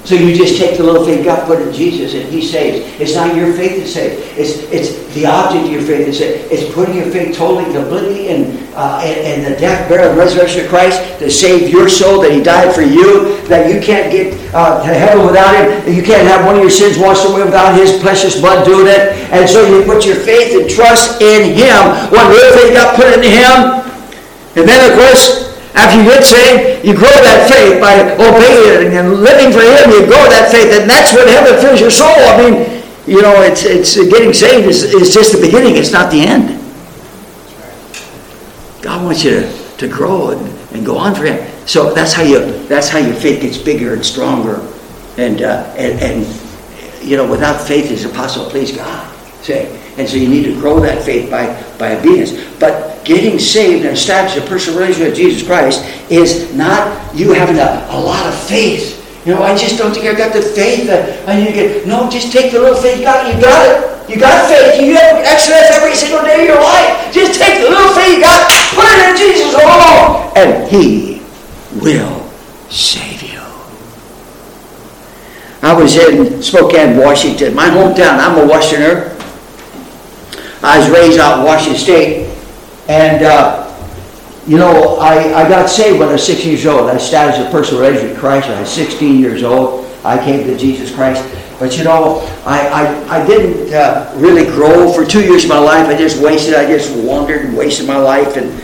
So you just take the little faith God put in Jesus, and He saves. It's not your faith that saves. It's it's the object of your faith that saves. It's putting your faith totally, completely in, uh, in, in the death, burial, and resurrection of Christ to save your soul. That He died for you. That you can't get uh, to heaven without Him. You can't have one of your sins washed away without His precious blood doing it. And so you put your faith and trust in Him. One little faith got put into Him, and then of course after you get saved, you grow that faith by obeying and living for Him. You grow that faith, and that's what heaven fills your soul. I mean, you know, it's it's getting saved is, is just the beginning. It's not the end. God wants you to, to grow and, and go on for Him. So that's how you that's how your faith gets bigger and stronger, and uh, and, and you know, without faith, it's impossible to please God. Say, and so you need to grow that faith by by obedience, but getting saved and establishing a personal relationship with Jesus Christ is not you having a, a lot of faith. You know, I just don't think I got the faith that I need to get. No, just take the little faith you got. You got it. You got faith. You have exercise every single day of your life. Just take the little faith you got, put it in Jesus alone, and He will save you. I was in Spokane, Washington, my hometown. I'm a Westerner. I was raised out in Washington State. And, uh, you know, I, I got saved when I was six years old. I established a personal relationship with Christ I was 16 years old. I came to Jesus Christ. But, you know, I, I, I didn't uh, really grow for two years of my life. I just wasted, I just wandered and wasted my life. And,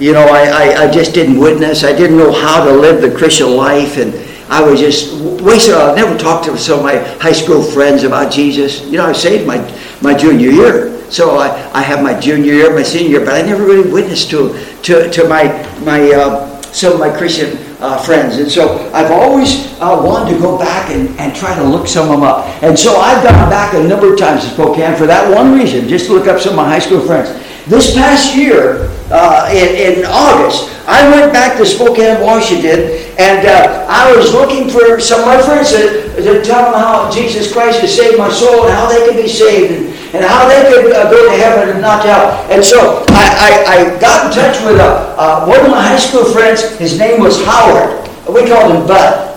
you know, I, I, I just didn't witness. I didn't know how to live the Christian life. And I was just wasted. I never talked to some of my high school friends about Jesus. You know, I saved my, my junior year. So I, I have my junior year, my senior year, but I never really witnessed to to, to my my uh, some of my Christian uh, friends. And so I've always uh, wanted to go back and, and try to look some of them up. And so I've gone back a number of times to Spokane for that one reason, just to look up some of my high school friends. This past year, uh, in, in, August, I went back to Spokane, Washington, and uh, I was looking for some of my friends to, to tell them how Jesus Christ has saved my soul and how they can be saved. And, and how they could uh, go to heaven and not hell. And so I, I, I got in touch with uh, uh, one of my high school friends. His name was Howard. We called him Bud.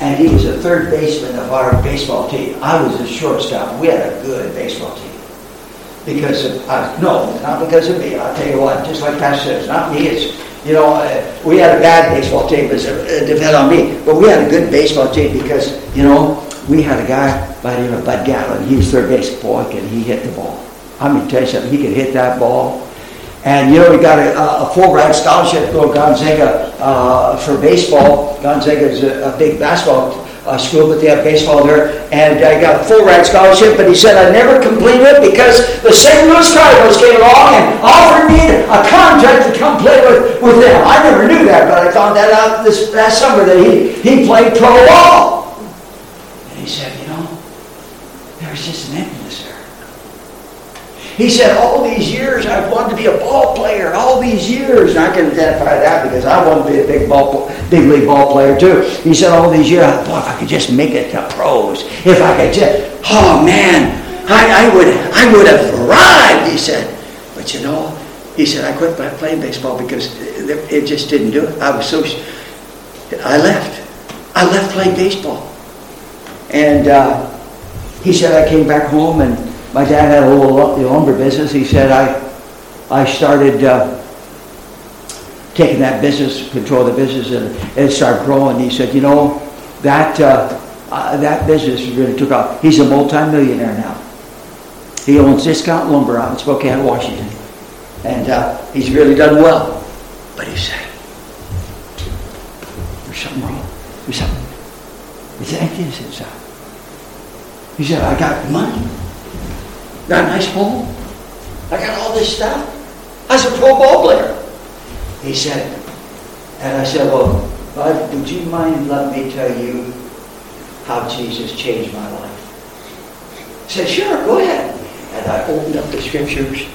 And he was a third baseman of our baseball team. I was a shortstop. We had a good baseball team. Because of, uh, no, not because of me. I'll tell you what, just like Pastor says, not me. It's, you know, uh, we had a bad baseball team, but it depended on me. But we had a good baseball team because, you know, we had a guy by the name of Bud Gatlin. He was third base boy, and he hit the ball. I'm going to tell you something. He could hit that ball. And, you know, we got a, a full ride scholarship to go Gonzaga uh, for baseball. Gonzaga is a, a big basketball uh, school, but they have baseball there. And I got a full ride scholarship, but he said I never completed it because the St. Louis Cardinals came along and offered me a contract to come play with, with them. I never knew that, but I found that out this past summer that he, he played pro ball he said, you know, there's just an emptiness there. He said, all these years I've wanted to be a ball player, all these years. And I can identify that because I wanted to be a big ball, big league ball player too. He said, all these years, boy, if I could just make it to pros, if I could just, oh man, I, I would, I would have thrived, he said. But you know, he said, I quit playing baseball because it just didn't do it. I was so, I left. I left playing baseball. And uh, he said, I came back home and my dad had a little lumber business. He said, I, I started uh, taking that business, control the business, and it started growing. He said, you know, that, uh, uh, that business really took off. He's a multimillionaire now. He owns Discount Lumber out in Spokane, Washington. And uh, he's really done well. But he said, there's something wrong. There's something. It's emptiness inside. He said, I got money. Got a nice home. I got all this stuff. I was a pro ball player. He said, and I said, well, Bud, would you mind letting me tell you how Jesus changed my life? He said, sure, go ahead. And I opened up the scriptures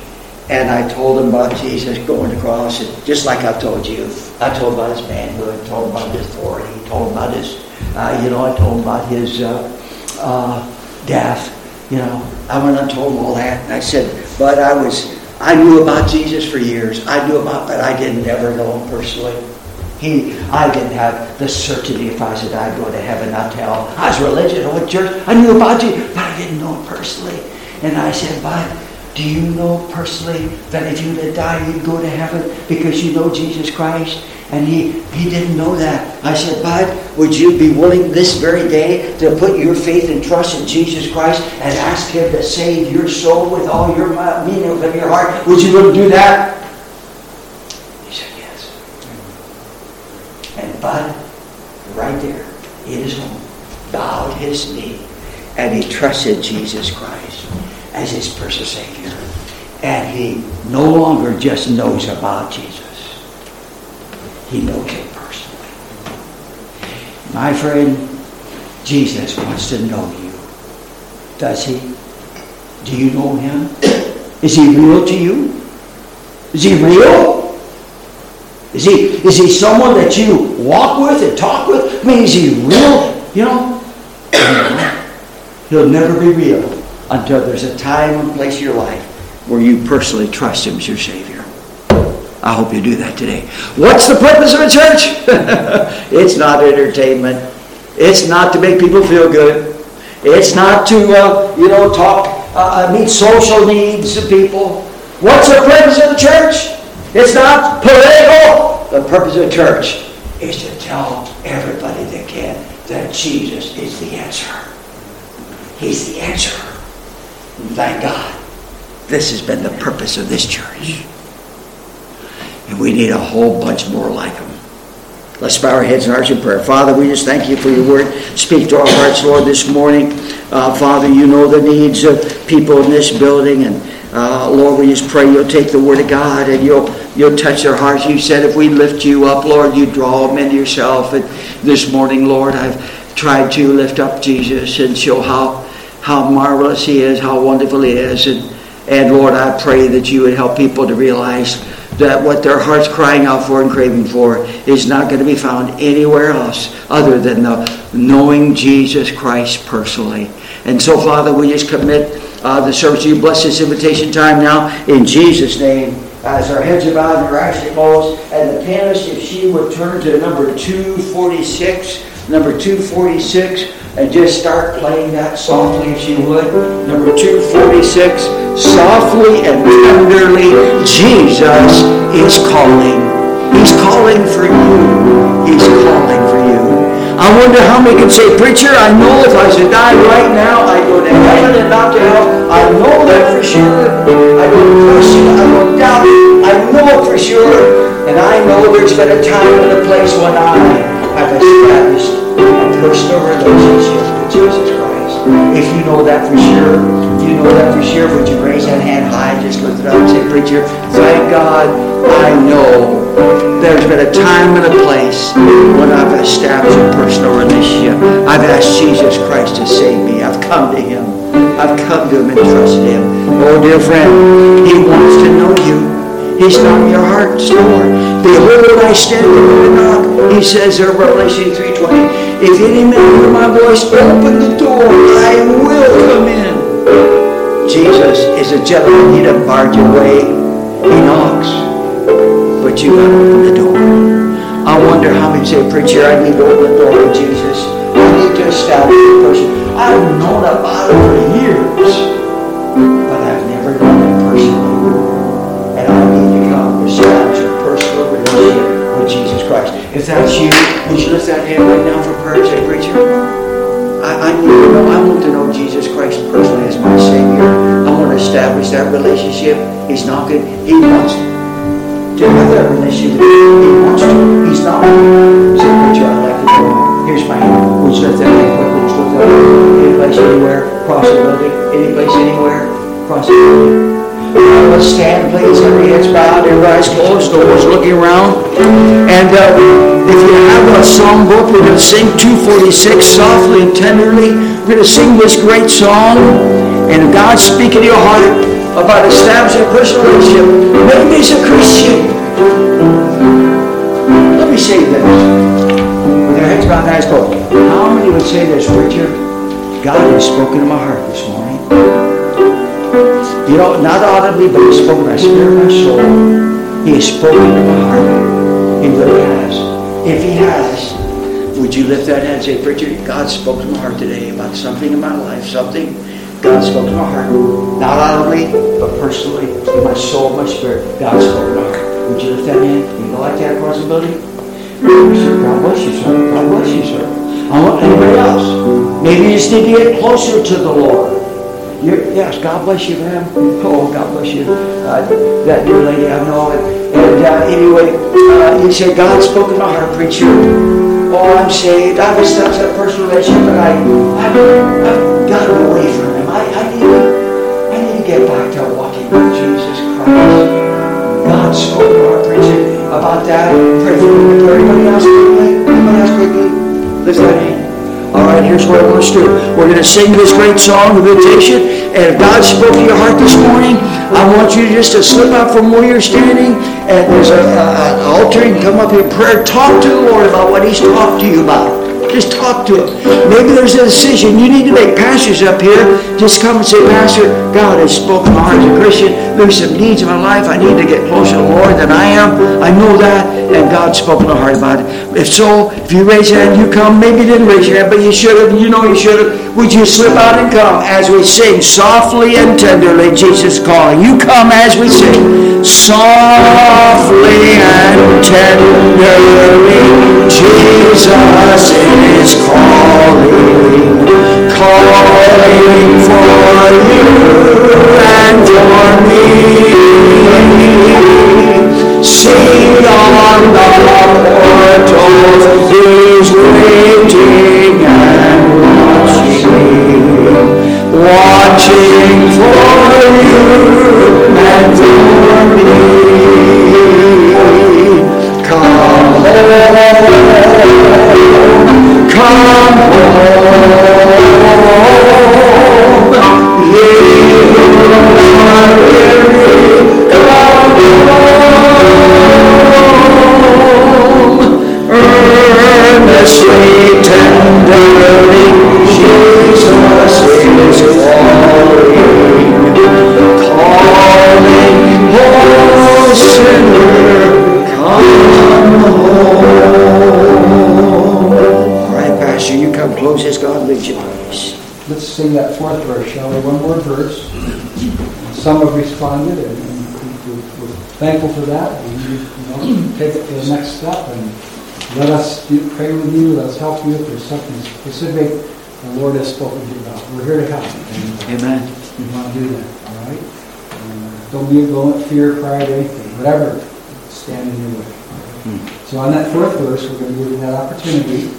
and I told him about Jesus going across, and just like I told you. I told him about his manhood, told him about his authority, told him about his, uh, you know, I told him about his uh, uh, death. You know, I went and told him all that, and I said, but I was, I knew about Jesus for years. I knew about, but I didn't ever know him personally. He, I didn't have the certainty if I said I'd go to heaven, not to hell. I was religious, I went to church, I knew about Jesus, but I didn't know him personally. And I said, but do you know personally that if you were to die, you'd go to heaven because you know Jesus Christ? And he, he didn't know that. I said, Bud, would you be willing this very day to put your faith and trust in Jesus Christ and ask Him to save your soul with all your meaning of your heart? Would you willing to do that? He said, yes. And Bud, right there in his home, bowed his knee and he trusted Jesus Christ as his personal Savior. And he no longer just knows about Jesus. He knows it personally. My friend, Jesus wants to know you. Does he? Do you know him? Is he real to you? Is he real? Is he, is he someone that you walk with and talk with? I mean, is he real? You know? He'll never be real until there's a time and place in your life where you personally trust him as your Savior. I hope you do that today. What's the purpose of a church? it's not entertainment. It's not to make people feel good. It's not to, uh, you know, talk, uh, uh, meet social needs of people. What's the purpose of the church? It's not political. The purpose of the church is to tell everybody that can that Jesus is the answer. He's the answer. Thank God. This has been the purpose of this church. And we need a whole bunch more like them. Let's bow our heads and hearts in prayer. Father, we just thank you for your word. Speak to our hearts, Lord, this morning. Uh, Father, you know the needs of people in this building. And uh, Lord, we just pray you'll take the word of God and you'll you'll touch their hearts. You said if we lift you up, Lord, you draw them into yourself. And this morning, Lord, I've tried to lift up Jesus and show how how marvelous he is, how wonderful he is. And, and Lord, I pray that you would help people to realize that what their heart's crying out for and craving for is not going to be found anywhere else other than the knowing Jesus Christ personally. And so, Father, we just commit uh, the service to you. Bless this invitation time now in Jesus' name. As our heads are bowed and our eyes are closed, and the pianist, if she would turn to number 246, number 246 and just start playing that softly if you would. Number 246, softly and tenderly, Jesus is calling. He's calling for you. He's calling for you. I wonder how many can say, Preacher, I know if I should die right now, I go to heaven and not to hell. I know that for sure. I don't question I don't doubt. I know for sure. And I know there's been a time and a place when I have established a personal relationship with Jesus Christ. If you know that for sure, if you know that for sure, would you raise that hand high, just lift it up and say, Preacher, thank God I know there's been a time and a place when I've established a personal relationship. I've asked Jesus Christ to save me. I've come to Him. I've come to Him and trusted Him. Oh, dear friend, He wants to know you. He's knocking your heart's door. Behold, I stand the knock. He says in Revelation 3.20, If any man hear my voice, open the door. I will come in. Jesus is a gentleman. He doesn't barge your way. He knocks. But you got to open the door. I wonder how many say, Preacher, I need to open the door to Jesus. I need to establish a person. I've known about it for years. If that's you, would you lift that hand right now for prayer and say, Preacher, I, I need to know, I want to know Jesus Christ personally as my Savior. I want to establish that relationship. He's not good. He wants to have that relationship. He wants to. He's not. Say, Preacher, I'd like to know. Here's my hand. Would you lift that hand quickly? Just lift that hand. Any place, anywhere, building. Any place, anywhere, across the building. Uh, stand, please. Every head's bowed, every eyes closed, no one's looking around. And uh, if you have a song book, we're going to sing 246 softly and tenderly. We're going to sing this great song. And God's speaking to your heart about establishing a personal relationship. Maybe he's a Christian. Let me say this. With your heads bowed and eyes closed. How many would say this, preacher? God has spoken to my heart this morning. You know, not audibly, but He spoke my spirit, my soul. He has spoken to my heart. He really has. If He has, would you lift that hand and say, Preacher, God spoke to my heart today about something in my life, something God spoke to my heart. Not audibly, but personally, in my soul, my spirit. God spoke to my heart. Would you lift that hand? You go like that across the building? God bless you, sir. God bless you, sir. I want anybody else. Maybe you just need to get closer to the Lord. You're, yes, God bless you, ma'am. Oh, God bless you. Uh, that dear lady, I know it. And uh, anyway, uh, you said, God spoke in my heart, preacher. Oh, I'm saved. I've established a personal relationship, but I, I've, I've gotten away from Him. I, I, need to, I need to get back to walking with Jesus Christ. God spoke in my heart, preacher, about that. Pray for me. Everybody else quickly. Everybody else quickly. Lift us. We're going to sing this great song of invitation. And if God spoke to your heart this morning, I want you just to slip out from where you're standing. And there's an altar. You can come up here in prayer. Talk to the Lord about what He's talked to you about. Just talk to him. Maybe there's a decision you need to make. Pastors up here, just come and say, Pastor, God has spoken my heart as a Christian. There's some needs in my life. I need to get closer to the Lord than I am. I know that, and God's spoken my heart about it. If so, if you raise your hand, you come. Maybe you didn't raise your hand, but you should have. You know you should have. Would you slip out and come as we sing softly and tenderly, Jesus calling? You come as we sing softly and tenderly, Jesus is is calling, calling for you and for me. Sing on the portals, he's waiting and watching, watching for you and for me. Come on come home, sing that fourth verse, shall we? One more verse. Some have responded, and and we- we're thankful for that. We you know, take it to the next step and let us do- pray with you, let us help you if there's something specific the Lord has spoken to you about. We're here to help you. and Amen. We want to do that, all right? Uh, Don't be, don't fear, pride, anything, whatever, stand in your way. right? So on that fourth verse, we're going to give you that opportunity.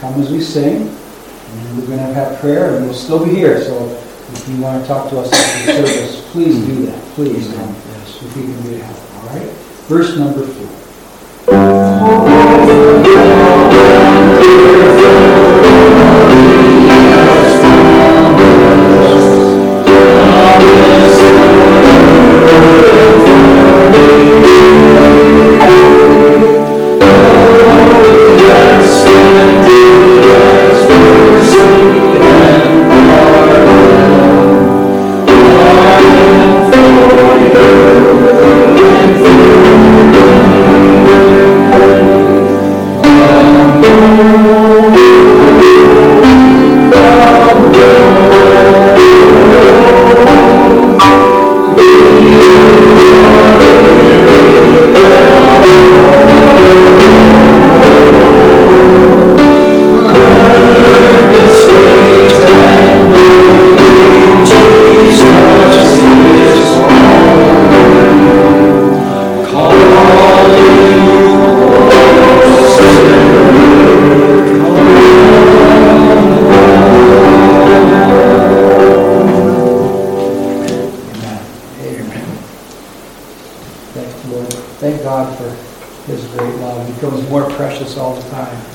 Come as we sing, and we're going to have prayer, and we'll still be here, so if you want to talk to us after the service, please do that, please, um, if we can be help, all right? Verse number four.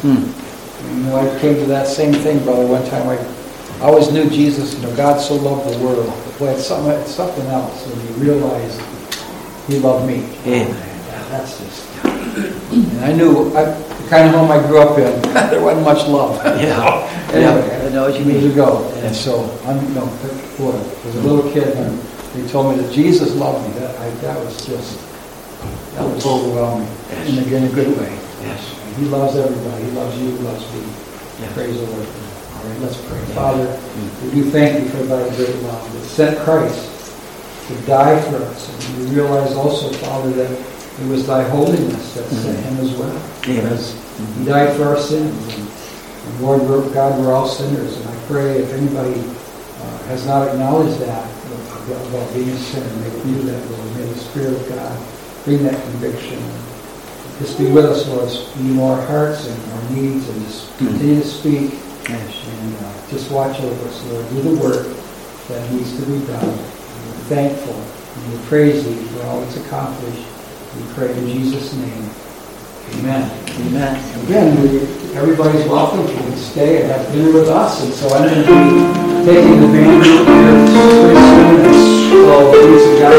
You I came to that same thing, brother, one time. I I always knew Jesus, you know, God so loved the world. Boy, it's something, it's something else when you realize He loved me. Amen. Yeah, That's just, and I knew, I, the kind of home I grew up in, there wasn't much love. Yeah. Anyway, Yeah, I know what you mean. years ago, and so, I'm, no, boy, as a little kid, and they told me that Jesus loved me, that, I, that was just, that was overwhelming, in a, in a good way. Yes. He loves everybody, he loves you, he loves me. Yeah. Praise the Lord. All right, let's pray. Father, we do thank you for thy great love that sent Christ to die for us. And we realize also, Father, that it was thy holiness that sent him as well. Amen. Because he died for our sins. And, and Lord, we're, God, we're all sinners. And I pray if anybody uh, has not acknowledged that about being a sinner, may it do that, Lord. May the Spirit of God bring that conviction. Just be with us, Lord. You know our hearts and our needs, and just continue to speak. Yes. And uh, just watch over us, Lord. Do the work that needs to be done. And We're thankful and we praise thee for all that's accomplished. We pray in Jesus' name. Amen. Amen. Again, we, everybody's welcome to stay and have dinner with us. And so I'm going to be taking the band here pretty soon. It's called Peace of God.